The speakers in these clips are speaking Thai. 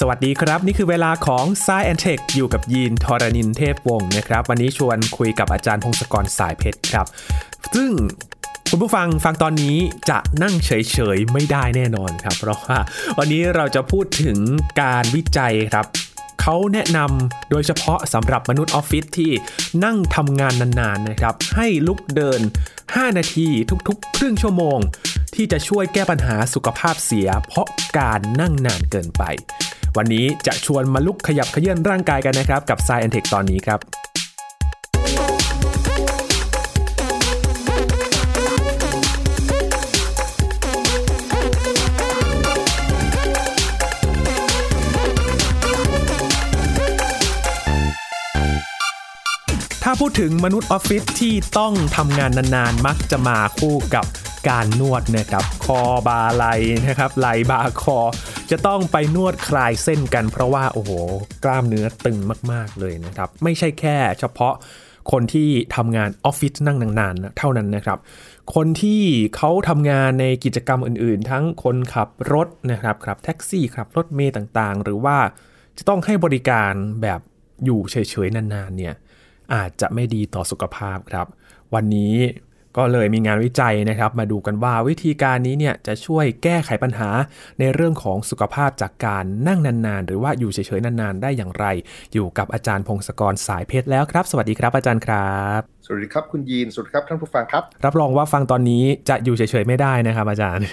สวัสดีครับ นี่คือเวลาของ s ซแอนเทคอยู่กับยีนทรณินเทพวงศ์นะครับ วันนี้ชวนคุยกับอาจารย์พงศกรสายเพชรครับ ซึ่งคุณผู้ฟังฟังตอนนี้จะนั่งเฉยๆ ไม่ได้แน่นอนครับ เพราะว่าวันนี้เราจะพูดถึงการวิจัยครับเขาแนะนำโดยเฉพาะสำหรับมนุษย์ออฟฟิศที่นั่งทำงานนานๆนะครับ ให้ลุกเดิน 5 นาทีทุกๆ ครึ่งชั่วโมง ที่จะช่วยแก้ปัญหาสุขภาพเสีย เพราะการนั่งนานเกินไป วันนี้จะชวนมาลุกขยับขยื่นร่างกายกันนะครับ กับ s ซ e n t e c h ตอนนี้ครับถ้าพูดถึงมนุษย์ออฟฟิศที่ต้องทำงานนานๆ มักจะมาคู่กับการนวดนะครับ คอบาไหลนะครับไหลบาคอ จะต้องไปนวดคลายเส้นกันเพราะว่าโอ้โห กล้ามเนื้อตึงมากๆเลยนะครับ ไม่ใช่แค่เฉพาะคนที่ทำงานออฟฟิศนั่งนานๆเท่านั้นนะครับ คนที่เขาทำงานในกิจกรรมอื่นๆ ทั้งคนขับรถนะครับครับแท็กซี่ครับรถเมย์ต่างๆ หรือว่าจะต้องให้บริการแบบอยู่เฉยๆนานๆเนี่ยอาจจะไม่ดีต่อสุขภาพครับ วันนี้ ก็เลยมีงานวิจัยนะครับ มาดูกันว่าวิธีการนี้เนี่ยจะช่วยแก้ไขปัญหาในเรื่องของสุขภาพจากการนั่งนานๆ หรือว่าอยู่เฉยๆนานๆ ได้อย่างไร อยู่กับอาจารย์พงศกรสายเพชรแล้วครับ สวัสดีครับอาจารย์ครับสวัสดีครับคุณยีนสวัสดีครับท่านผู้ฟังครับ รับรองว่าฟังตอนนี้จะอยู่เฉยๆไม่ได้นะครับอาจารย์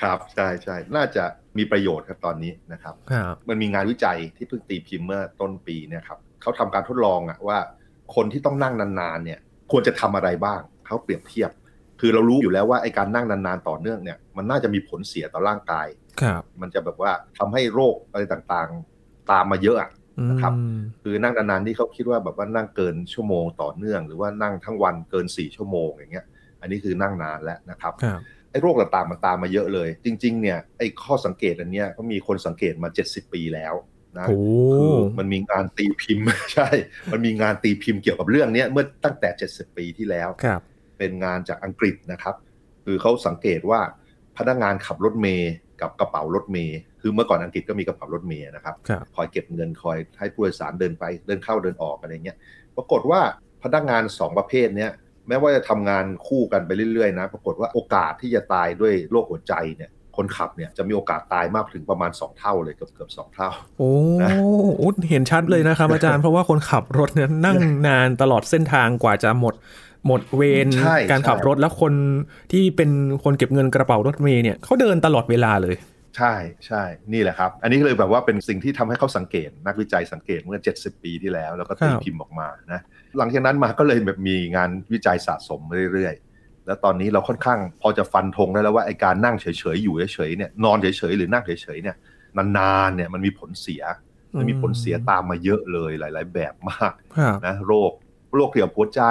ครับใช่ใช่น่าจะมีประโยชน์ครับตอนนี้นะครับครับมันมีงานวิจัยที่เพิ่งตีพิมพ์เมื่อต้นปีเนี่ยครับเขาทำการทดลองอะว่า คนที่ต้องนั่งนานๆเนี่ย ควรจะทำอะไรบ้างเขาเปรียบเทียบ คือเรารู้อยู่แล้วว่าไอ้การนั่งนานๆต่อเนื่องเนี่ยมันน่าจะมีผลเสียต่อร่างกายครับมันจะแบบว่าทำให้โรคอะไรต่างๆ ตามมาเยอะอะนะครับอืมคือนั่งนานๆที่เขาคิดว่าแบบว่านั่งเกินชั่วโมงต่อเนื่อง หรือว่านั่งทั้งวันเกิน4ชั่วโมงอย่างเงี้ย อันนี้คือนั่งนานแล้วนะครับครับไอ้โรคต่างๆมันตามมาเยอะเลย จริง ๆ เนี่ยไอ้ข้อสังเกตอันเนี้ยก็มีคนสังเกตมา 70 ปีแล้ว นะโอ้คือมันมีงานตีพิมพ์ใช่ มันมีงานตีพิมพ์เกี่ยวกับเรื่องเนี้ยเมื่อตั้งแต่ 70 ปีที่แล้วครับเป็นงานจากอังกฤษนะครับ คือเขาสังเกตว่าพนักงานขับรถเมย์กับกระเป๋ารถเมย์คือเมื่อก่อนอังกฤษก็มีกระเป๋ารถเมย์นะครับครับคอยเก็บเงินคอยให้ผู้โดยสารเดินไปเดินเข้าเดินออกอะไรเงี้ยปรากฏว่าพนักงานสองประเภทเนี้ยแม้ว่าจะทำงานคู่กันไปเรื่อยๆนะ ปรากฏว่าโอกาสที่จะตายด้วยโรคหัวใจเนี่ย คนขับเนี่ยจะมีโอกาสตายมากถึงประมาณ 2 เท่าเลยเกือบเกือบสองเท่า โอ้นะอุ๊ยเห็นชัดเลยนะครับอาจารย์เพราะว่าคนขับรถเนี่ยนั่งนานตลอดเส้นทางกว่าจะหมดหมดเวรใช่การขับใช่รถแล้วคนที่เป็นคนเก็บเงินกระเป๋ารถเมย์เนี่ยเขาเดินตลอดเวลาเลยใช่ใช่นี่แหละครับ อันนี้ก็เลยแบบว่าเป็นสิ่งที่ทำให้เขาสังเกต นักวิจัยสังเกตเมื่อ 70 ปีที่แล้ว แล้วก็ตีครับพิมพ์ออกมานะหลังจากนั้นมาก็เลยแบบมีงานวิจัยสะสมเรื่อยๆ แล้วตอนนี้เราค่อนข้างพอจะฟันธงได้แล้วว่าไอการนั่งเฉยๆอยู่เฉยๆเนี่ยนอนเฉยๆหรือนั่งเฉยๆเนี่ยนานๆเนี่ยมันมีผลเสียมันมีผลเสียตามมาเยอะเลยหลาย ๆ แบบมากครับนะโรคโรคเกี่ยวกับหัวใจ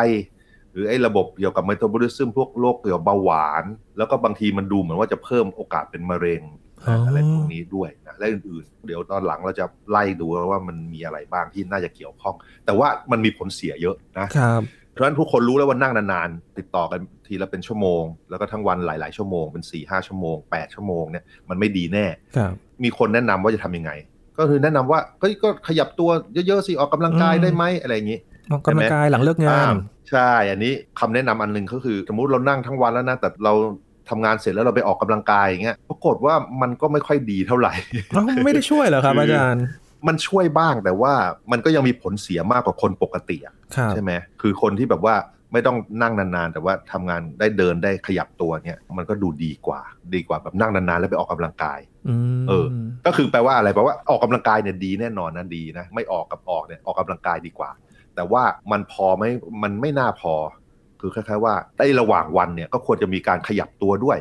หรือไอ้ระบบเกี่ยวกับไมโทบอลิซึมพวกโรคเกี่ยวกับเบาหวาน แล้วก็บางทีมันดูเหมือนว่าจะเพิ่มโอกาสเป็นมะเร็งอ๋อออะไรพวกนี้ด้วยนะและอื่นๆ เดี๋ยวตอนหลังเราจะไล่ดูว่ามันมีอะไรบ้างที่น่าจะเกี่ยวข้อง แต่ว่ามันมีผลเสียเยอะนะครับ เพราะฉะนั้นทุกคนรู้แล้วว่านั่งนานๆ ติดต่อกันทีละเป็นชั่วโมง แล้วก็ทั้งวันหลาย ๆ ชั่วโมงเป็น4ี่ห้าชั่วโมง8ชั่วโมงเนี่ยมันไม่ดีแน่ครับมีคนแนะนำว่าจะทำยังไง ก็คือแนะนำว่าเฮ้ยก็ขยับตัวเยอะๆสิออกกำลังกายอืมได้ไหมอะไรอย่างนี้ออกกำลังกายหลังเลิกงานอ่ใช่ อันนี้คำแนะนำอันหนึ่งก็คือ สมมุติเรานั่งทั้งวันแล้วนะแต่เราทำงานเสร็จแล้วเราไปออกกำลังกายอย่างเงี้ยปรากฏว่ามันก็ไม่ค่อยดีเท่าไหร่เอ้าไม่ได้ช่วยเหรอครับคือออาจารย์ มันช่วยบ้างแต่ว่ามันก็ยังมีผลเสียมากกว่าคนปกติอะครับใช่ไหมคือคนที่แบบว่าไม่ต้องนั่งนานๆ แต่ว่าทำงานได้เดินได้ขยับตัวเนี่ย มันก็ดูดีกว่า ดีกว่าแบบนั่งนานๆ แล้วไปออกกำลังกายอืมเออ ก็คือแปลว่าอะไรแปลว่าออกกำลังกายเนี่ยดีแน่นอนนะดีนะไม่ออกกับออกเนี่ยออกกำลังกายดีกว่า แต่ว่ามันพอไหมมันไม่น่าพอ คือคล้ายๆว่าในระหว่างวันเนี่ยก็ควรจะมีการขยับตัวด้วย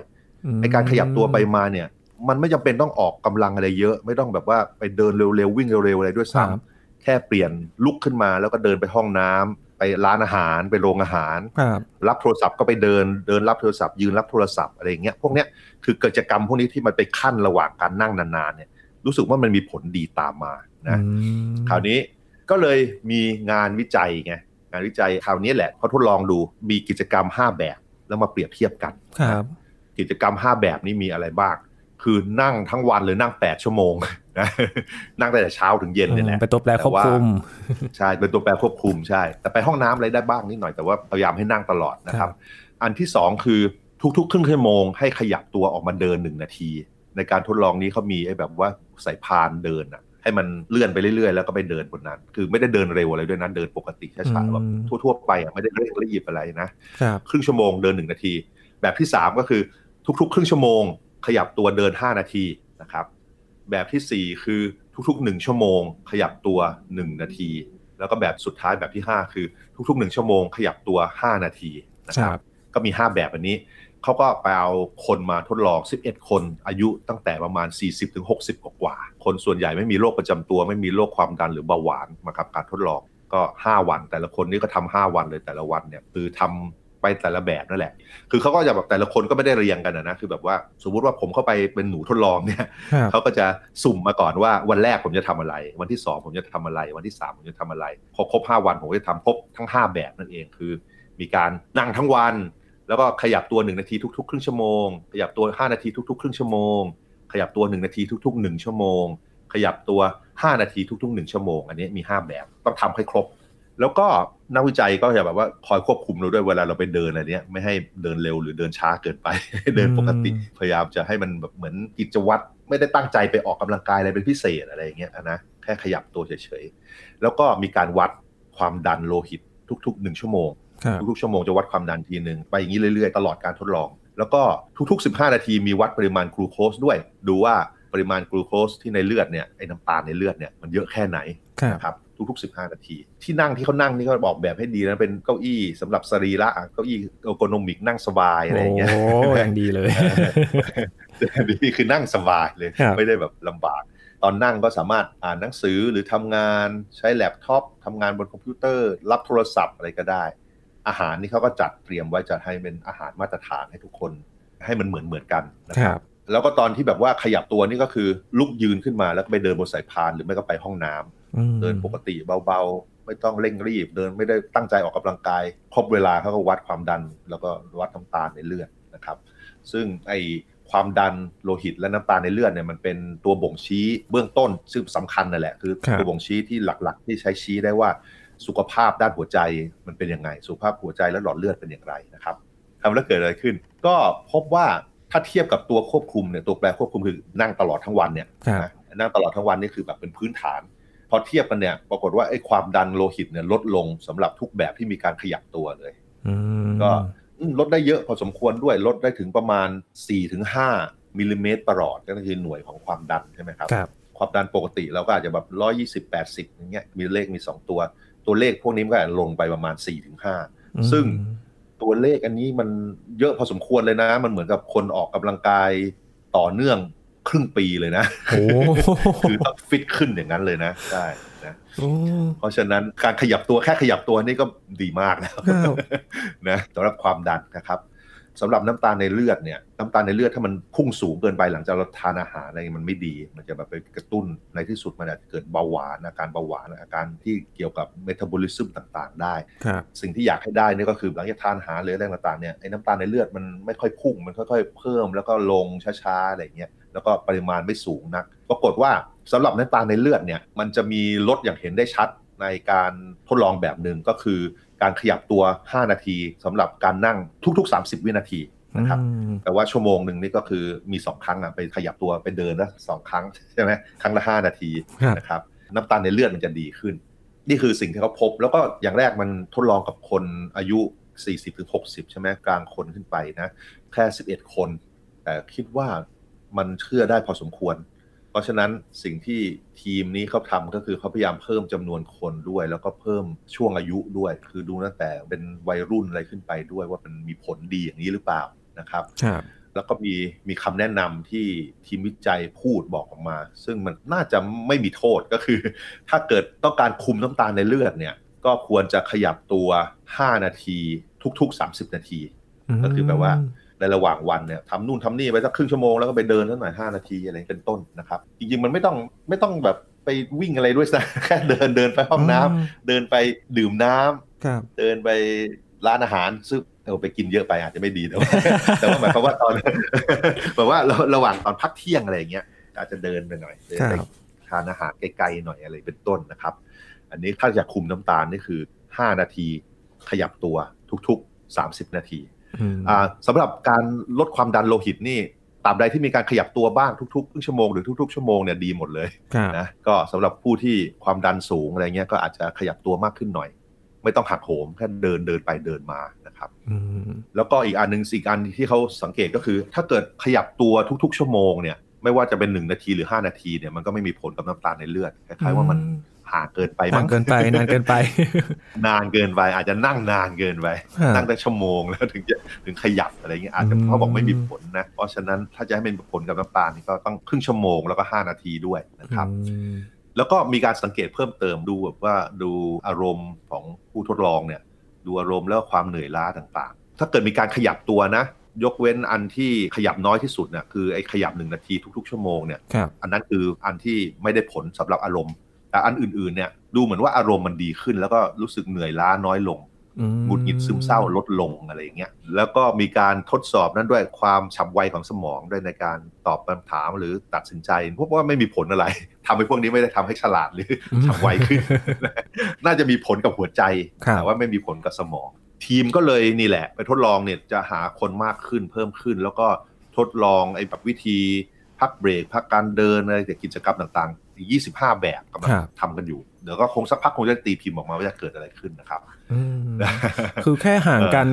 มไอการขยับตัวไปมาเนี่ย มันไม่จำเป็นต้องออกกำลังอะไรเยอะ ไม่ต้องแบบว่าไปเดินเร็วๆวิ่งเร็วๆอะไรด้วยครับซ้ำแค่เปลี่ยนลุกขึ้นมาแล้วก็เดินไปห้องน้ำไปร้านอาหารไปโรงอาหารครับรับโทรศัพท์ก็ไปเดินเดินรับโทรศัพท์ยืนรับโทรศัพท์อะไรอย่างเงี้ยพวกเนี้ยคือกิจกรรมพวกนี้ที่มันไปขั้นระหว่างการนั่งนานๆเนี่ยรู้สึกว่ามันมีผลดีตามมานะอืมคราวนี้ก็เลยมีงานวิจัยไงงานวิจัยคราวนี้แหละเขาทดลองดูมีกิจกรรม 5 แบบแล้วมาเปรียบเทียบกันครับ กิจกรรม 5 แบบนี้มีอะไรบ้าง คือนั่งทั้งวันเลยนั่งแปดชั่วโมงนะนั่งตั้งแต่เช้าถึงเย็นเลยแหละเป็นตัวแปรควบคุม ใช่เป็นตัวแปรควบคุมใช่ แต่ไปห้องน้ำอะไรได้บ้างนิดหน่อยแต่ว่าพยายามให้นั่งตลอดนะครับ อันที่สองคือทุกๆครึ่งชั่วโมงให้ขยับตัวออกมาเดินหนึ่งนาที ในการทดลองนี้เขามีไอ้แบบว่าใส่พานเดินอะให้มันเลื่อนไปเรื่อยๆ แล้วก็ไปเดินบนนั้น คือไม่ได้เดินเร็วอะไรด้วยนะเดินปกติช้าๆแบบทั่วๆไปอะไม่ได้เร่งรีบอะไรนะครึ่งชั่วโมงเดินหนึ่งนาที แบบที่สามก็คือทุกๆ ครึ่งชั่วโมง ขยับตัวเดินห้านาทีนะครับ แบบที่สี่คือทุกๆหนึ่งชั่วโมง ขยับตัวหนึ่งนาที แล้วก็แบบสุดท้ายแบบที่ห้าคือทุกๆหนึ่งชั่วโมง ขยับตัวห้านาทีนะครับ ก็มีห้าแบบอันนี้เขาก็ไปเอาคนมาทดลอง 11 คน อายุตั้งแต่ประมาณ 40-60กว่า คนส่วนใหญ่ไม่มีโรคประจำตัว ไม่มีโรคความดันหรือเบาหวานมากับการทดลองก็ 5 วันแต่ละคนนี่ก็ทำ5วันเลยแต่ละวันเนี่ยคือทำ ไปแต่ละแบบนั่นแหละ คือเขาก็จะแบบแต่ละคนก็ไม่ได้เรียงกันนะ คือแบบว่าสมมุติว่าผมเข้าไปเป็นหนูทดลองเนี่ยเขาก็จะสุ่มมาก่อนว่าวันแรกผมจะทำอะไร วันที่ 2 ผมจะทำอะไร วันที่ 3 ผมจะทำอะไร พอครบ 5 วันผมจะทำครบทั้ง 5 แบบนั่นเองคือ มีการนั่งทั้งวัน แล้วก็ขยับตัว 1 นาทีทุก ๆ ครึ่งชั่วโมง ขยับตัว 5 นาทีทุก ๆ ครึ่งชั่วโมง ขยับตัว 1 นาทีทุก ๆ 1 ชั่วโมง ขยับตัว 5 นาทีทุก ๆ 1 ชั่วโมง อันนี้มี 5 แบบต้องทำให้ครบ แล้วก็นักวิจัยก็จะแบบว่าคอยควบคุมเราด้วยเวลาเราไปเดินอะไรเนี้ยไม่ให้เดินเร็วหรือเดินช้าเกินไป เดินปกติพยายามจะให้มันแบบเหมือนกิจวัตรไม่ได้ตั้งใจไปออกกำลังกายอะไรเป็นพิเศษอะไรอย่างเงี้ยนะแค่ขยับตัวเฉยๆแล้วก็มีการวัดความดันโลหิตทุกๆ1ชั่วโมงทุกๆชั่วโมงจะวัดความดันทีหนึ่งไปอย่างนี้เรื่อยๆ ตลอดการทดลอง แล้วก็ทุกๆ 15 นาทีมีวัดปริมาณกลูโคสด้วย ดูว่าปริมาณกลูโคสที่ในเลือดเนี่ยไอ้น้ำตาลในเลือดเนี่ยมันเยอะแค่ไหนนะครับ ทุกๆ 15 นาที ที่นั่งที่เขานั่งนี่ก็บอกแบบให้ดีนะเป็นเก้าอี้สำหรับสรีระเก้าอี้ ergonomic นั่งสบายอะไรอย่างเงี้ยโอ้ยังดีเลยนี่คือนั่งสบายเลยไม่ได้แบบลำบาก ตอนนั่งก็สามารถอ่านหนังสือหรือทำงานใช้แล็ปท็อปทำงานบนคอมพิวเตอร์ รับโทรศัพท์อะไรก็ได้ อาหารนี่เขาก็จัดเตรียมไว้จะให้เป็นอาหารมาตรฐานให้ทุกคนให้มันเหมือนเหมือนกันนะครับแล้วก็ตอนที่แบบว่าขยับตัวนี่ก็คือลุกยืนขึ้นมาแล้วไปเดินบนสายพานหรือไม่ก็ไปห้องน้ำ เดินปกติเบาๆ ไม่ต้องเร่งรีบ เดินไม่ได้ตั้งใจออกกำลังกาย ครบเวลาเขาก็วัดความดัน แล้วก็วัดน้ำตาลในเลือดนะครับ ซึ่งไอความดันโลหิตและน้ำตาลในเลือดเนี่ยมันเป็นตัวบ่งชี้เบื้องต้น ซึ่งสำคัญนั่นแหละคือตัวบ่งชี้ที่หลักๆ ที่ใช้ชี้ได้ว่าสุขภาพด้านหัวใจมันเป็นยังไง สุขภาพหัวใจและหลอดเลือดเป็นอย่างไรนะครับทำแล้วเกิดอะไรขึ้น ก็พบว่าถ้าเทียบกับตัวควบคุมเนี่ยตัวแปรควบคุมคือนั่งตลอดทั้งวันเนี่ยนั่งตลอดทั้งวันนี่คือแบบเป็นพื้นฐาน พอเทียบกันเนี่ย ปรากฏว่าไอ้ความดันโลหิตเนี่ยลดลงสำหรับทุกแบบที่มีการขยับตัวเลยก็ลดได้เยอะพอสมควรด้วยลดได้ถึงประมาณ 4-5มิลลิเมตรประหลอดก็คือหน่วยของความดันใช่ไหมครับความดันปกติเราก็อาจจะแบบร้อยี่สิบแปดสิบอย่างเงี้ยมีเลขมีสองตัว ตัวเลขพวกนี้ก็ลงไปประมาณ4ี่ถึงห้าซึ่งตัวเลขอันนี้มันเยอะพอสมควรเลยนะ มันเหมือนกับคนออกกำลังกายต่อเนื่อง ครึ่งปีเลยนะคือต้องฟิตขึ้นอย่างนั้นเลยนะใช่นะเพราะฉะนั้นการขยับตัวแค่ขยับตัวนี่ก็ดีมากแล้วนะสำหรับความดันนะครับสำหรับน้ำตาลในเลือดเนี่ยน้ำตาลในเลือดถ้ามันพุ่งสูงเกินไปหลังจากเราทานอาหารอะไรมันไม่ดี มันจะแบบไปกระตุ้นในที่สุดมันอาจจะเกิดเบาหวานอาการเบาหวานอาการที่เกี่ยวกับเมตาบอลิซึมต่างๆ ได้ สิ่งที่อยากให้ได้นี่ก็คือหลังจากทานอาหารหรืออะไรต่างๆเนี่ยไอ้น้ำตาลในเลือดมันไม่ค่อยพุ่งมันค่อยๆ เพิ่มแล้วก็ลงช้าๆอะไรเงี้ย แล้วก็ปริมาณไม่สูงนัก ปรากฏว่าสำหรับน้ำตาลในเลือดเนี่ยมันจะมีลดอย่างเห็นได้ชัดในการทดลองแบบหนึ่งก็คือ การขยับตัว 5 นาทีสำหรับการนั่งทุก ๆ 30 วินาทีนะครับแต่ว่าชั่วโมงหนึ่งนี่ก็คือมีสองครั้งอะไปขยับตัวไปเดินนะสองครั้งใช่ไหมครั้งละห้านาทีนะครับน้ำตาลในเลือดมันจะดีขึ้น นี่คือสิ่งที่เขาพบ แล้วก็อย่างแรกมันทดลองกับคนอายุ 40-60 ใช่ไหมกลางคนขึ้นไปนะแค่ 11 คน แต่คิดว่า มันเชื่อได้พอสมควร เพราะฉะนั้นสิ่งที่ทีมนี้เขาทำก็คือเขาพยายามเพิ่มจำนวนคนด้วย แล้วก็เพิ่มช่วงอายุด้วย คือดูตั้งแต่เป็นวัยรุ่นอะไรขึ้นไปด้วยว่ามันมีผลดีอย่างนี้หรือเปล่านะครับแล้วก็มีมีคำแนะนำที่ทีมวิจัยพูดบอกออกมา ซึ่งมันน่าจะไม่มีโทษก็คือ ถ้าเกิดต้องการคุมน้ำตาลในเลือดเนี่ย ก็ควรจะขยับตัว 5 นาทีทุก ๆ 30 นาที ก็คือแปลว่า ในระหว่างวันเนี่ยทำนู่นทำนี่ไปสักครึ่งชั่วโมงแล้วก็ไปเดินสักหน่อยห้านาทีอะไรเป็นต้นนะครับจริงๆมันไม่ต้องไม่ต้องแบบไปวิ่งอะไรด้วยนะแค่เดินเดินไปห้องน้ำเดินไปดื่มน้ำเดินไปร้านอาหารซึ่งเอาไปกินเยอะไปอาจจะไม่ดีแต่ว่าแต่ว่าหมายความว่าตอนแบบว่าระหว่างตอนพักเที่ยงอะไรอย่างเงี้ยอาจจะเดินไปหน่อยเดินไปทานอาหารไกลๆหน่อยอะไรเป็นต้นนะครับ อันนี้ถ้าจะคุมน้ำตาลนี่คือ 5 นาทีขยับตัวทุกๆ 30 นาที สำหรับการลดความดันโลหิตนี่ตราบใดที่มีการขยับตัวบ้างทุกๆครึ่งชั่วโมงหรือทุกๆชั่วโมงเนี่ยดีหมดเลยนะก็สำหรับผู้ที่ความดันสูงอะไรเงี้ยก็อาจจะขยับตัวมากขึ้นหน่อย ไม่ต้องหักโหมแค่เดินเดินไปเดินมานะครับแล้วก็อีกอันหนึ่งอีกอันที่เขาสังเกตก็คือ ถ้าเกิดขยับตัวทุก ๆ ชั่วโมงเนี่ยไม่ว่าจะเป็นหนึ่งนาทีหรือห้านาทีเนี่ยมันก็ไม่มีผลกับน้ำตาลในเลือดคล้ายๆว่ามัน ห่างเกินไปห่างเกินไป นานเกินไป นานเกินไป อาจจะนั่งนานเกินไป นั่งได้ชั่วโมงแล้วถึงจะถึงขยับอะไรเงี้ยอาจจะเขาบอกไม่มีผลนะ เพราะฉะนั้นถ้าจะให้เป็นผลกับน้ำตาลนี่ก็ต้องครึ่งชั่วโมงแล้วก็ห้านาทีด้วยนะครับแล้วก็มีการสังเกตเพิ่มเติมดูแบบว่าดูอารมณ์ของผู้ทดลองเนี่ย ดูอารมณ์แล้วความเหนื่อยล้าต่างๆ ถ้าเกิดมีการขยับตัวนะ ยกเว้นอันที่ขยับน้อยที่สุดเนี่ยคือไอ้ขยับหนึ่งนาทีทุก ๆ ชั่วโมงเนี่ยอันนั้นคืออันที่ไม่ได้ผลสำหรับอารมณ์ แต่อันอื่นๆเนี่ยดูเหมือนว่าอารมณ์มันดีขึ้น แล้วก็รู้สึกเหนื่อยล้าน้อยลงหงุดหงิดซึมเศร้าลดลงอะไรอย่างเงี้ยแล้วก็มีการทดสอบนั้นด้วยความฉับไวของสมองด้วยในการตอบคำถามหรือตัดสินใจพวกว่าไม่มีผลอะไรทำให้พวกนี้ไม่ได้ทำให้ฉลาดหรือฉับไวขึ้น น่าจะมีผลกับหัวใจแต่ว่าไม่มีผลกับสมอง ทีมก็เลยนี่แหละ ไปทดลองเนี่ยจะหาคนมากขึ้นเพิ่มขึ้น แล้วก็ทดลองไอ้แบบวิธีพักเบรกพักการเดินอะไรแต่กิจกรรมต่าง ยี่สิบห้าแบบกำลังทำกันอยู่ เดี๋ยวก็คงสักพักคงจะตีพิมพ์ออกมาว่าจะเกิดอะไรขึ้นนะครับคือแค่ห่างกัน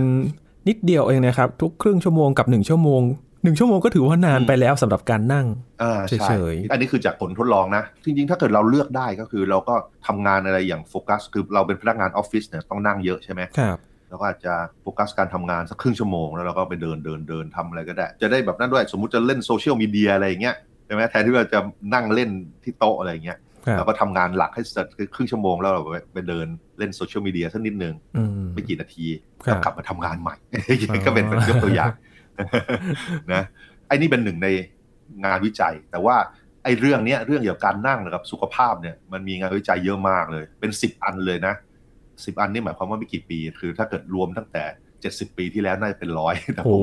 นิดเดียวเองนะครับ ทุกครึ่งชั่วโมงกับหนึ่งชั่วโมงหนึ่งชั่วโมงก็ถือว่านานไปแล้วสำหรับการนั่งเฉยๆอันนี้คือจากผลทดลองนะ จริงๆ ถ้าเกิดเราเลือกได้ก็คือเราก็ทำงานอะไรอย่างโฟกัส คือเราเป็นพนักงานออฟฟิศเนี่ยต้องนั่งเยอะใช่ไหมครับแล้วก็อาจจะโฟกัสการทำงานสักครึ่งชั่วโมง แล้วเราก็ไปเดินเดินเดินทำอะไรก็ได้ จะได้แบบนั้นด้วย สมมุติจะเล่นโซเชียลมีเดียอะไรอย่างเงี้ยใช่ไหมแทนที่เราจะนั่งเล่นที่โต๊ะอะไรอย่างเงี้ยเราก็ทำงานหลักให้เสร็จครึ่งชั่วโมงแล้วเราไปเดินเล่นโซเชียลมีเดียสักนิดนึงไม่กี่นาทีก็กลับมาทำงานใหม่ก็เป็นยกตัวอย่างนะไอ้นี่เป็นหนึ่งในงานวิจัย แต่ว่าไอ้เรื่องเนี้ยเรื่องเกี่ยวกับการนั่งกับสุขภาพเนี่ยมันมีงานวิจัยเยอะมากเลย เป็นสิบอันเลยนะสิบอันนี่หมายความว่าไม่กี่ปี คือถ้าเกิดรวมตั้งแต่ เจ็ดสิบปีที่แล้วน่าจะเป็นร้อยแต่ผม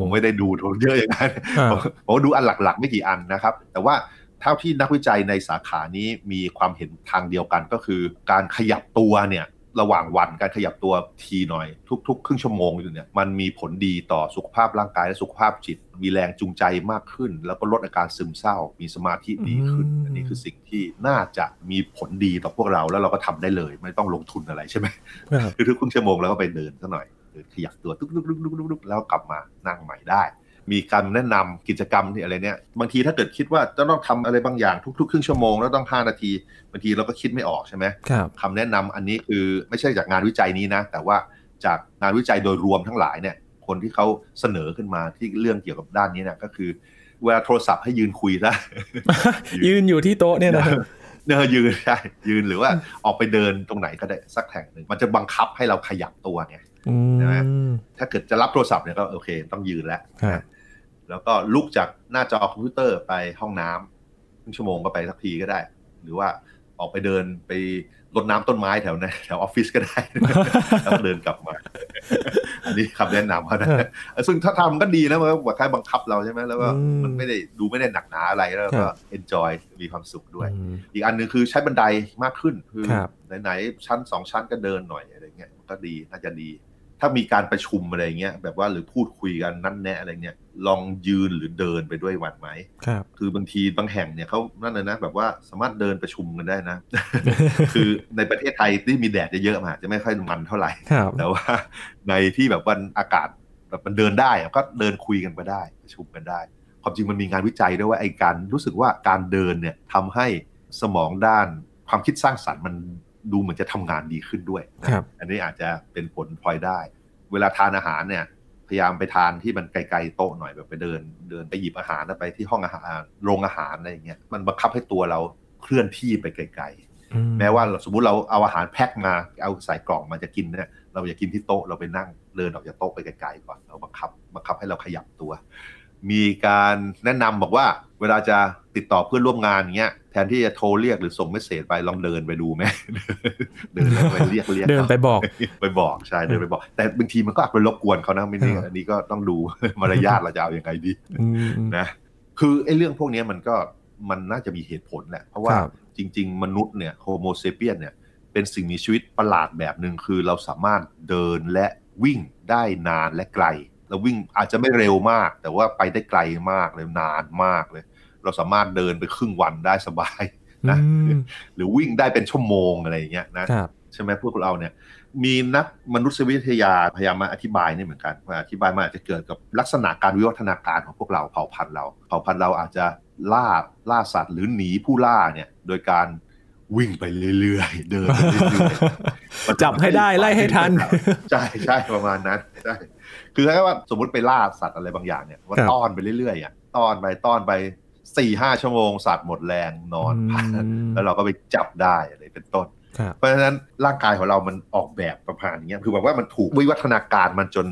ผมไม่ได้ดูเยอะอย่างนั้นผมดูอันหลักๆไม่กี่อันนะครับ แต่ว่าเท่าที่นักวิจัยในสาขานี้มีความเห็นทางเดียวกันก็คือ การขยับตัวเนี่ยระหว่างวันการขยับตัวทีหน่อย ทุก ๆ ครึ่งชั่วโมงอยู่เนี่ยมันมีผลดีต่อสุขภาพร่างกายและสุขภาพจิต มีแรงจูงใจมากขึ้น แล้วก็ลดอาการซึมเศร้า มีสมาธิดีขึ้น อันนี้คือสิ่งที่น่าจะมีผลดีต่อพวกเราแล้วเราก็ทำได้เลย ไม่ต้องลงทุนอะไรใช่ไหมคือทุกครึ่งชั่วโมงแล้วก็ไปเดินสักหน่อย เดินขยับตัวทุกๆๆๆแล้วกลับมานั่งใหม่ได้ มีการแนะนำกิจกรรมที่อะไรเนี่ยบางทีถ้าเกิดคิดว่าจะต้องทำอะไรบางอย่างทุกๆครึ่งชั่วโมงแล้วต้อง 5 นาทีบางทีเราก็คิดไม่ออกใช่ไหมครับคำแนะนำอันนี้คือไม่ใช่จากงานวิจัยนี้นะ แต่ว่าจากงานวิจัยโดยรวมทั้งหลายเนี่ยคนที่เขาเสนอขึ้นมาที่เรื่องเกี่ยวกับด้านนี้เนี่ยก็คือเวลาโทรศัพท์ให้ยืนคุยซะยืนอยู่ที่โต๊ะเนี่ยนะเนอยืนใช่ยืนหรือว่าออกไปเดินตรงไหนก็ได้สักแห่งหนึ่งมันจะบังคับให้เราขยับตัวไงใช่ไหมถ้าเกิดจะรับโทรศัพท์เนี่ยก็โอเค ต้องยืนแล้วแล้วก็ลุกจากหน้าจอคอมพิวเตอร์ไปห้องน้ำครึ่งชั่วโมงก็ไปสักทีก็ได้ หรือว่าออกไปเดินไปรดน้ำต้นไม้แถวนั้นแถวออฟฟิศก็ได้แล้วเดินกลับมา อันนี้คำแนะนำเขานะซึ่งถ้าทำก็ดีนะมันก็คล้ายบังคับเราใช่ไหมแล้วก็มันไม่ได้ดูไม่ได้หนักหนาอะไรแล้วก็เอนจอยมีความสุขด้วย อีกอันนึงคือใช้บันไดมากขึ้นคือไหนๆชั้นสองชั้นก็เดินหน่อยอะไรเงี้ยก็ดีน่าจะดี ถ้ามีการประชุมอะไรเงี้ยแบบว่าหรือพูดคุยกันนั่นแน่อะไรเงี้ยลองยืนหรือเดินไปด้วยวันไหมครับคือบางทีบางแห่งเนี่ยเขานั่นเลยนะ แบบว่าสามารถเดินประชุมกันได้นะ คือในประเทศไทยที่มีแดดเยอะๆมาจะไม่ค่อยมันเท่าไหร่แต่ว่าในที่แบบวันอากาศแบบมันเดินได้ก็เดินคุยกันไปได้ประชุมกันได้ความจริงมันมีงานวิจัยด้วยว่าไอ้การรู้สึกว่าการเดินเนี่ยทำให้สมองด้านความคิดสร้างสรรค์มัน ดูเหมือนจะทำงานดีขึ้นด้วย อันนี้อาจจะเป็นผลพลอยได้ เวลาทานอาหารเนี่ย พยายามไปทานที่มันไกลๆโต๊ะหน่อยแบบไปเดิน เดินไปหยิบอาหารไปที่ห้องอาหารโรงอาหารอะไรอย่างเงี้ยมันบังคับให้ตัวเราเคลื่อนที่ไปไกลๆแม้ว่าสมมุติเราเอาอาหารแพ็คมาเอาใส่กล่องมาจะกินเนี่ยเราอยากกินที่โต๊ะเราไปนั่งเดินออกจากโต๊ะไปไกลๆก่อนเราบังคับบังคับให้เราขยับตัว มีการแนะนำบอกว่า เวลาจะติดต่อเพื่อนร่วมงานเงี้ยแทนที่จะโทรเรียกหรือส่งเมสเซจไปลองเดินไปดูไหมเดินแล้วไปเรียกเรียกเดินไปบอกไปบอกใช่เดินไปบอก แต่บางทีมันก็อาจไปรบกวนเขานะไม่นี่อันนี้ก็ต้องดูมารยาทเราจะเอาอยัางไงดีอืมนะคือไอ้เรื่องพวกนี้มันก็มันน่าจะมีเหตุผลแหละเพราะว่าครับจริง ๆ มนุษย์เนี่ยโฮโมเซเปียนเนี่ยเป็นสิ่งมีชีวิตประหลาดแบบหนึ่งคือเราสามารถเดินและวิ่งได้นานและไกล เราวิ่งอาจจะไม่เร็วมาก แต่ว่าไปได้ไกลมากเลยนานมากเลย เราสามารถเดินไปครึ่งวันได้สบายนะอืมหรือวิ่งได้เป็นชั่วโมงอะไรอย่างเงี้ยนะครับใช่ไหมพวกเราเนี่ย มีนักมนุษยวิทยาพยายามมาอธิบายนี่เหมือนกันว่าอธิบายมาอาจจะเกิดกับลักษณะการวิวัฒนาการของพวกเราเผ่าพันธุ์เรา เผ่าพันธุ์เราอาจจะล่าล่าสัตว์หรือหนีผู้ล่าเนี่ย โดยการวิ่งไปเรื่อยๆ เดินไปเรื่อยๆมันจับให้ได้ไล่ให้ทัน ใช่ใช่ประมาณนั้นใช่ คือแค่ว่าสมมติไปล่าสัตว์อะไรบางอย่างเนี่ยว่าครับต้อนไปเรื่อยๆอะต้อนไปต้อนไปสี่ห้าชั่วโมงสัตว์หมดแรงนอนพักอืมแล้วเราก็ไปจับได้อะไรเป็นต้นครับเพราะฉะนั้นร่างกายของเรามันออกแบบประมาณอย่างเงี้ยคือแบบว่ามันถูกวิวัฒนาการมันจน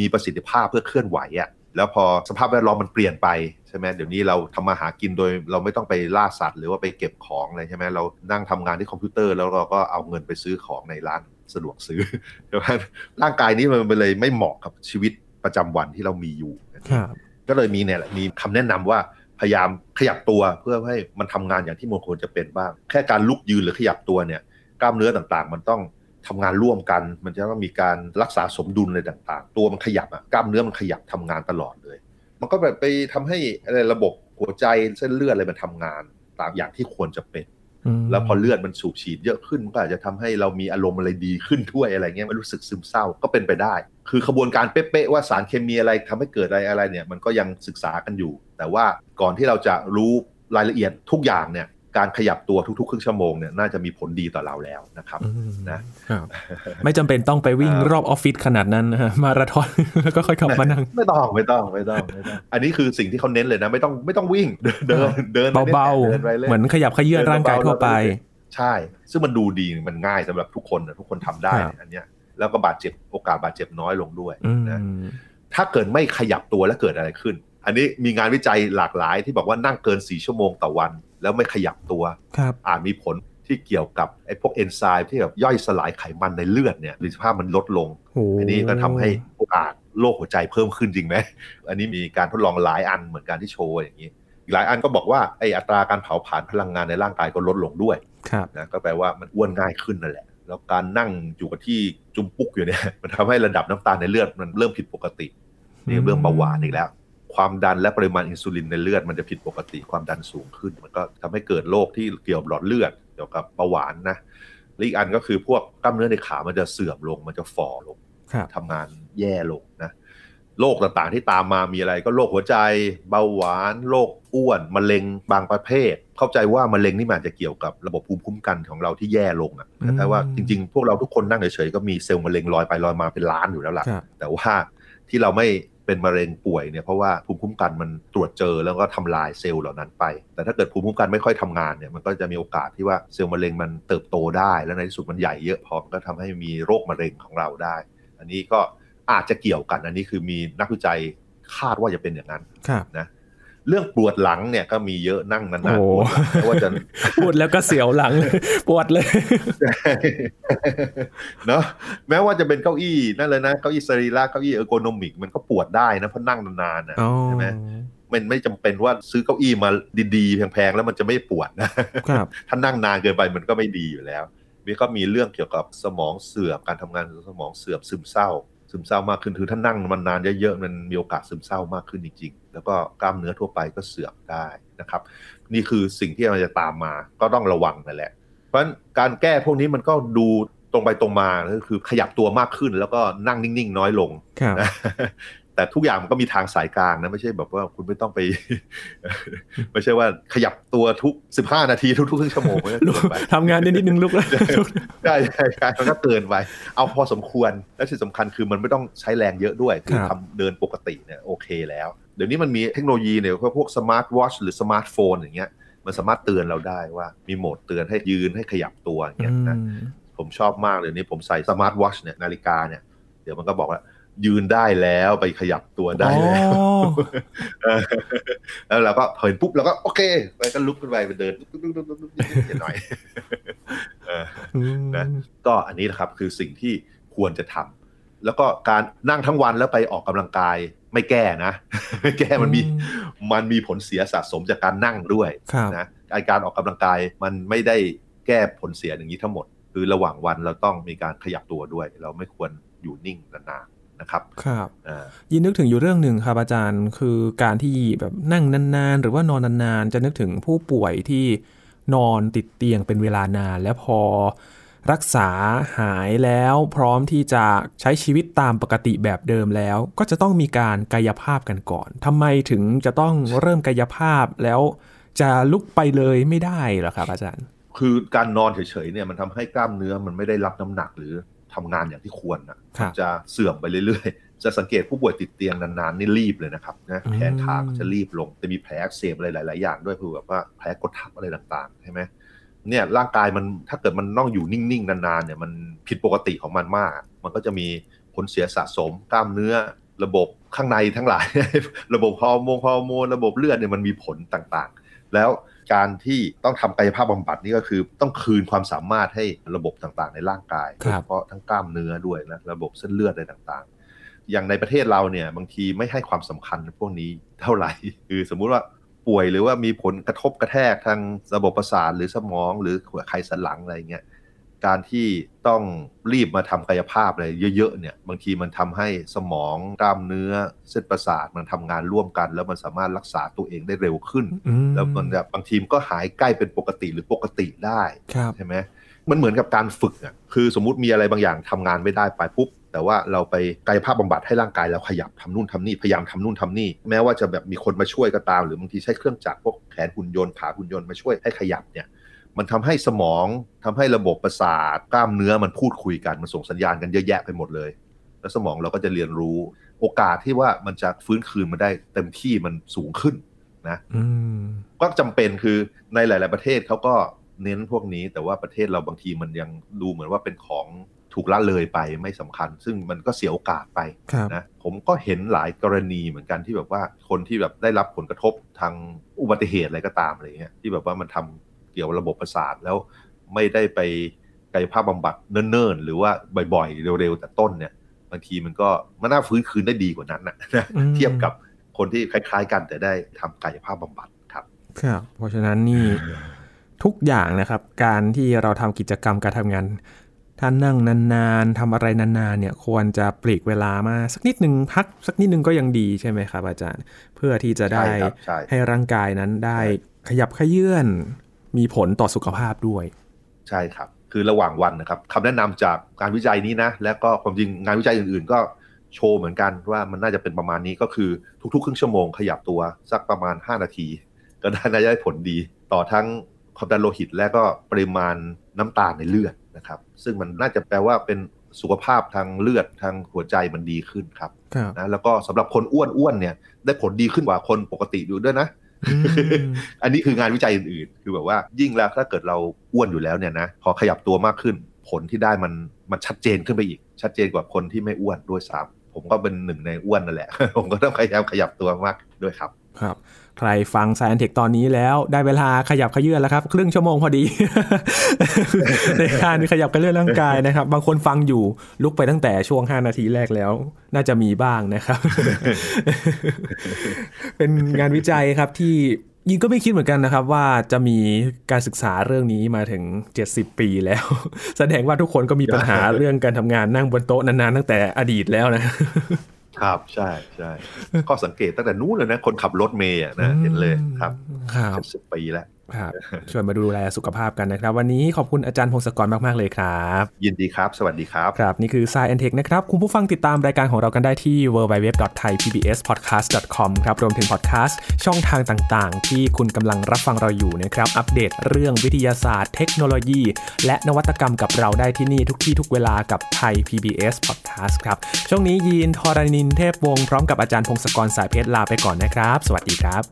มีประสิทธิภาพเพื่อเคลื่อนไหวอะ่ะแล้วพอสภาพแวดล้อมมันเปลี่ยนไปใช่ไหมเดี๋ยวนี้เราทำมาหากินโดย เราไม่ต้องไปล่าสัตว์หรือว่าไปเก็บของอะไรใช่ไหมเรานั่งทำงานที่คอมพิวเตอร์แล้วเราก็เอาเงินไปซื้อของในร้าน สะดวกซื้อเพราะฉะนั้นร่างกายนี้มันเลยไม่เหมาะกับชีวิตประจำวันที่เรามีอยู่ครับก็เลยมีเนี่ยแหละมีคำแนะนำว่าพยายามขยับตัวเพื่อให้มันทำงานอย่างที่มันควรจะเป็นบ้าง แค่การลุกยืนหรือขยับตัวเนี่ยกล้ามเนื้อต่างๆ มันต้องทำงานร่วมกัน มันจะต้องมีการรักษาสมดุลอะไรต่าง ๆ ตัวมันขยับอะกล้ามเนื้อมันขยับทำงานตลอดเลย มันก็แบบไปทำให้อะไรระบบหัวใจเส้นเลือดอะไรมันทำงานตามอย่างที่ควรจะเป็นม แล้วพอเลือดมันสูบฉีดเยอะขึ้นมันก็อาจจะทำให้เรามีอารมณ์อะไรดีขึ้นด้วยอะไรเงี้ยไม่รู้สึกซึมเศร้าก็เป็นไปได้ คือขบวนการเป๊ะๆว่าสารเคมีอะไรทำให้เกิดอะไรอะไรเนี่ยมันก็ยังศึกษากันอยู่ แต่ว่าก่อนที่เราจะรู้รายละเอียดทุกอย่างเนี่ย การขยับตัวทุกๆ ครึ่งชั่วโมงเนี่ยน่าจะมีผลดีต่อเราแล้วนะครับอืมนะครับไม่จำเป็นต้องไปวิ่งครับรอบออฟฟิศขนาดนั้นนะฮะมาราธอนแล้วก็ค่อยกลับมานั่งไม่ต้องไม่ต้องไม่ต้องไม่ต้อง อันนี้คือสิ่งที่เขาเน้นเลยนะ ไม่ต้องไม่ต้องวิ่งเดินเดินเดินไปเบาเดินไปๆเล่นเหมือนขยับขยื่นร่างกายทั่วไป ใช่ ซึ่งมันดูดีมันง่ายสำหรับทุกคนนะทุกคนทำได้ครับอันเนี้ยแล้วก็บาดเจ็บโอกาสบาดเจ็บน้อยลงด้วยอืมนะถ้าเกิดไม่ขยับตัวแล้วเกิดอะไรขึ้น อันนี้มีงานวิจัยหลากหลายที่บอกว่านั่งเกิน4ชั่วโมงต่อวัน แล้วไม่ขยับตัวครับอาจมีผลที่เกี่ยวกับไอ้พวกเอนไซม์ที่แบบย่อยสลายไขมันในเลือดเนี่ยประสิทธิภาพมันลดลงโอ้อันนี้ก็ทำให้โอกาสโรคหัวใจเพิ่มขึ้นจริงไหม อันนี้มีการทดลองหลายอันเหมือนกันที่โชว์อย่างนี้ อีกหลายอันก็บอกว่าไอ้อัตราการเผาผลาญพลังงานในร่างกายก็ลดลงด้วยครับนะก็แปลว่ามันอ้วนง่ายขึ้นนั่นแหละ แล้วการนั่งอยู่กับที่จุมปุกอยู่เนี่ยมันทำให้ระดับน้ำตาลในเลือดมันเริ่มผิดปกตินี่เรื่องเบาหวานอีกแล้ว ความดันและปริมาณอินซูลินในเลือดมันจะผิดปกติความดันสูงขึ้น มันก็ทำให้เกิดโรคที่เกี่ยวกับหลอดเลือดเกี่ยวกับเบาหวานนะและอีกอันก็คือพวกกล้ามเนื้อในขามันจะเสื่อมลง มันจะฝ่อลงครับทำงานแย่ลงนะโรคต่างๆที่ตามมามีอะไรก็โรคหัวใจ เบาหวานโรคอ้วนมะเร็งบางประเภท เข้าใจว่ามะเร็งนี่มันอาจจะเกี่ยวกับระบบภูมิคุ้มกันของเราที่แย่ลงอะอืมแต่ว่าจริงๆ พวกเราทุกคนนั่งเฉยๆก็มีเซลล์มะเร็งลอยไปลอยมาเป็นล้านอยู่แล้วล่ะครับแต่ว่าที่เราไม่ เป็นมะเร็งป่วยเนี่ยเพราะว่าภูมิคุ้มกันมันตรวจเจอแล้วก็ทำลายเซลล์เหล่านั้นไป แต่ถ้าเกิดภูมิคุ้มกันไม่ค่อยทำงานเนี่ยมันก็จะมีโอกาสที่ว่าเซลล์มะเร็งมันเติบโตได้ แล้วในที่สุดมันใหญ่เยอะพอมันก็ทำให้มีโรคมะเร็งของเราได้ อันนี้ก็อาจจะเกี่ยวกันอันนี้คือมีนักวิจัยคาดว่าจะเป็นอย่างนั้นครับนะ เรื่องปวดหลังเนี่ยก็มีเยอะนั่งนานโอ้ๆปวดหลังเพราะว่าจะพูดแล้วก็เสียวหลังปวดเลยเนาะแม้ว่าจะเป็นเก้าอี้นั่นเลยนะเก้าอี้สรีระเก้าอี้เออร์โกนอมิก มันก็ปวดได้นะเพราะนั่งนานๆนะอ๋อใช่ไหมมันไม่จำเป็นว่าซื้อเก้าอี้มาดีๆแพงๆแล้วมันจะไม่ปวดนะครับถ้านั่งนานเกินไปมันก็ไม่ดีอยู่แล้วมีก็มีเรื่องเกี่ยวกับสมองเสื่อมการทำงานของสมองเสื่อมซึมเศร้า ซึมเศร้ามากขึ้นคือถ้านั่งมันนานเยอะๆมันมีโอกาสซึมเศร้ามากขึ้นจริงๆ แล้วก็กล้ามเนื้อทั่วไปก็เสื่อมได้นะครับ นี่คือสิ่งที่มันจะตามมาก็ต้องระวังนั่นแหละ เพราะฉะนั้นการแก้พวกนี้มันก็ดูตรงไปตรงมาก็คือขยับตัวมากขึ้น แล้วก็นั่งนิ่งๆ น้อยลงครับนะ แต่ทุกอย่างมันก็มีทางสายกลางนะไม่ใช่แบบว่าคุณไม่ต้องไป ไม่ใช่ว่าขยับตัวทุก15นาทีทุกๆครึ่งชั่วโมงมันก็ลุกเกินไปทำงานนิดนึงลุกแล้วใช่ใช่ใช่มันก็เกินไปเอาพอสมควรและสิ่งสำคัญคือมันไม่ต้องใช้แรงเยอะด้วยคือครับทำเดินปกติเนี่ยโอเคแล้ว เดี๋ยวนี้มันมีเทคโนโลยีเนี่ยพวก smart watch หรือสมาร์ทโฟนอย่างเงี้ยมันสามารถเตือนเราได้ว่ามีโหมดเตือนให้ยืนให้ขยับตัวอย่างเงี้ยนะอืมผมชอบมากเลยนี่ผมใส่สมาร์ทวอชเนี่ยนาฬิกาเนี่ยเดี๋ยวมันก็บอกว่า ยืนได้แล้วไปขยับตัวได้แล้วอ๋อแล้วเราก็เห็นปุ๊บเราก็โอเคไปก็ลุกขึ้นไปไปเดินตุ๊บตุ๊บตุ๊บตุ๊บตุ๊บนิดหน่อยเอออืมนะก็อันนี้นะครับคือสิ่งที่ควรจะทำแล้วก็การนั่งทั้งวันแล้วไปออกกำลังกายไม่แก้นะไม่แก้มันมีมันมีผลเสียสะสมจากการนั่งด้วยครับนะการออกกำลังกายมันไม่ได้แก้ผลเสียอย่างนี้ทั้งหมด คือระหว่างวันเราต้องมีการขยับตัวด้วย เราไม่ควรอยู่นิ่งนานๆ นะครับครับอ่ายินนึกถึงอยู่เรื่องหนึ่งครับอาจารย์คือการที่แบบนั่งนานๆ หรือว่านอนนานๆ จะนึกถึงผู้ป่วยที่นอนติดเตียงเป็นเวลานาน แล้วพอรักษาหายแล้วพร้อมที่จะใช้ชีวิตตามปกติแบบเดิมแล้ว ก็จะต้องมีการกายภาพกันก่อนทำไมถึงจะต้องเริ่มกายภาพแล้วจะลุกไปเลยไม่ได้เหรอครับอาจารย์ คือการนอนเฉยๆเนี่ยมันทำให้กล้ามเนื้อมันไม่ได้รับน้ำหนักหรือ ทำงานอย่างที่ควรนะครับจะเสื่อมไปเรื่อยๆ จะสังเกตผู้ป่วยติดเตียงนานๆนี่รีบเลยนะครับนะอืมแขนขาก็จะรีบลงจะมีแผลอักเสบอะไรหลาย ๆ อย่างด้วยคือแบบว่าแผลกดทับอะไรต่างๆใช่ไหมเนี่ยร่างกายมันถ้าเกิดมันต้องอยู่นิ่ง ๆ นานๆเนี่ยมันผิดปกติของมันมาก มันก็จะมีผลเสียสะสมกล้ามเนื้อระบบข้างในทั้งหลาย ระบบฮอร์โมนฮอร์โมนระบบเลือดเนี่ยมันมีผลต่างๆ แล้วการที่ต้องทำกายภาพบำบัดนี่ก็คือต้องคืนความสามารถให้ระบบต่างๆ ในร่างกายคโดรัยบเฉพาะทั้งกล้ามเนื้อด้วยนะระบบเส้นเลือดอะไรต่างๆ อย่างในประเทศเราเนี่ยบางทีไม่ให้ความสำคัญพวกนี้เท่าไหร่คือสมมุติว่าป่วยหรือว่ามีผลกระทบกระแทกทางระบบประสาทหรือสมองหรือหัวไขสันหลังอะไรเงี้ย การที่ต้องรีบมาทำกายภาพอะไรเยอะๆเนี่ยบางทีมันทำให้สมองกล้ามเนื้อเส้นประสาทมันทำงานร่วมกัน แล้วมันสามารถรักษาตัวเองได้เร็วขึ้นอืมแล้วมันแบบบางทีมนก็หายใกล้เป็นปกติหรือปกติได้ครับใช่ไหมมันเหมือนกับการฝึกอะคือสมมุติมีอะไรบางอย่างทำงานไม่ได้ไปปุ๊บแต่ว่าเราไปกายภาพบำบัดให้ร่างกายเราขยับทำนู่นทำนี่พยายามทำนู่นทำนี่ แม้ว่าจะแบบมีคนมาช่วยก็ตาม หรือบางทีใช้เครื่องจักรพวกแขนหุ่นยนต์ขาหุ่นยนต์มาช่วยให้ขยับเนี่ย มันทำให้สมองทำให้ระบบประสาทกล้ามเนื้อมันพูดคุยกันมันส่งสัญญาณกันเยอะแยะไปหมดเลย แล้วสมองเราก็จะเรียนรู้โอกาสที่ว่ามันจะฟื้นคืนมาได้เต็มที่มันสูงขึ้นอืมก็จำเป็นคือในหลาย ๆ ประเทศเขาก็เน้นพวกนี้ แต่ว่าประเทศเราบางทีมันยังดูเหมือนว่าเป็นของถูกละเลยไปไม่สำคัญ ซึ่งมันก็เสียโอกาสไปครับนะผมก็เห็นหลายกรณีเหมือนกันที่แบบว่าคนที่แบบได้รับผลกระทบทางอุบัติเหตุอะไรก็ตามอะไรเงี้ยที่แบบว่ามันทำ เกี่ยวกับระบบประสาทแล้วไม่ได้ไปกายภาพบำบัดเนิ่นๆ หรือว่าบ่อยๆ เร็วๆ แต่ต้นเนี่ยบางทีมันก็มันน่าฟื้นคืนได้ดีกว่านั้นนะอืมเทียบกับคนที่คล้าย ๆ กันแต่ได้ทำกายภาพบำบัดครับครับ เพราะฉะนั้นนี่ทุกอย่างนะครับ การที่เราทำกิจกรรมการทำงานถ้านั่งนานๆทำอะไรนานๆเนี่ยควรจะปลีกเวลามาสักนิดหนึ่งพักสักนิดหนึ่งก็ยังดีใช่ไหมครับอาจารย์ เพื่อที่จะได้ใช่ครับใช่ให้ร่างกายนั้นได้ขยับขยื่น มีผลต่อสุขภาพด้วย ใช่ครับ คือระหว่างวันนะครับคำแนะนำจากการวิจัยนี้นะ และก็ความจริงงานวิจัยอื่นๆ ก็โชว์เหมือนกันว่ามันน่าจะเป็นประมาณนี้ก็คือทุกๆ ครึ่งชั่วโมงขยับตัวสักประมาณ 5 นาที ก็น่าจะได้ผลดี ต่อทั้งความดันโลหิตและก็ปริมาณน้ำตาลในเลือดนะครับ ซึ่งมันน่าจะแปลว่าเป็นสุขภาพทางเลือดทางหัวใจมันดีขึ้นครับครับนะแล้วก็สำหรับคนอ้วนๆเนี่ยได้ผลดีขึ้นกว่าคนปกติอยู่ด้วยนะ อันนี้คืองานวิจัยอื่นๆ คือแบบว่ายิ่งแล้วถ้าเกิดเราอ้วนอยู่แล้วเนี่ยนะพอขยับตัวมากขึ้น ผลที่ได้มันมันชัดเจนขึ้นไปอีก ชัดเจนกว่าคนที่ไม่อ้วนด้วยซ้ำผมก็เป็นหนึ่งในอ้วนนั่นแหละ ผมก็ต้องพยายามขยับตัวมากด้วยครับ ครับ ใครฟัง Science Tech ตอนนี้แล้วได้เวลาขยับขยื่นแล้วครับ ครึ่งชั่วโมงพอดี ในการขยับขยื่นร่างกายนะครับ บางคนฟังอยู่ลุกไปตั้งแต่ช่วง 5 นาทีแรกแล้ว น่าจะมีบ้างนะครับ เป็นงานวิจัยครับที่ยิงก็ไม่คิดเหมือนกันนะครับ ว่าจะมีการศึกษาเรื่องนี้มาถึง 70 ปีแล้ว แสดงว่าทุกคนก็มีปัญหาเรื่องการทำงานนั่งบนโต๊ะนานๆตั้งแต่อดีตแล้วนะ ครับใช่ใช่ก็สังเกตตั้งแต่นู้นเลยนะ คนขับรถเมย์อะนะเห็นเลยครับครับสิบปีแล้ว ครับชวนมาดูแลสุขภาพกันนะครับ วันนี้ขอบคุณอาจารย์พงศกรมาก ๆ เลยครับ ยินดีครับ สวัสดีครับ ครับ นี่คือ Science and Tech นะครับ คุณผู้ฟังติดตามรายการของเรากันได้ที่ www.thaipbspodcast.com ครับ รวมถึงพอดแคสต์ช่องทางต่างๆ ที่คุณกำลังรับฟังเราอยู่นะครับ อัปเดตเรื่องวิทยาศาสตร์ เทคโนโลยี และนวัตกรรมกับเราได้ที่นี่ทุกที่ทุกเวลากับไทย PBS Podcast ครับช่วงนี้ยีนทอรานินเทพวงศ์พร้อมกับอาจารย์พงศกรสายเพชรลาไปก่อนนะครับ สวัสดีครับ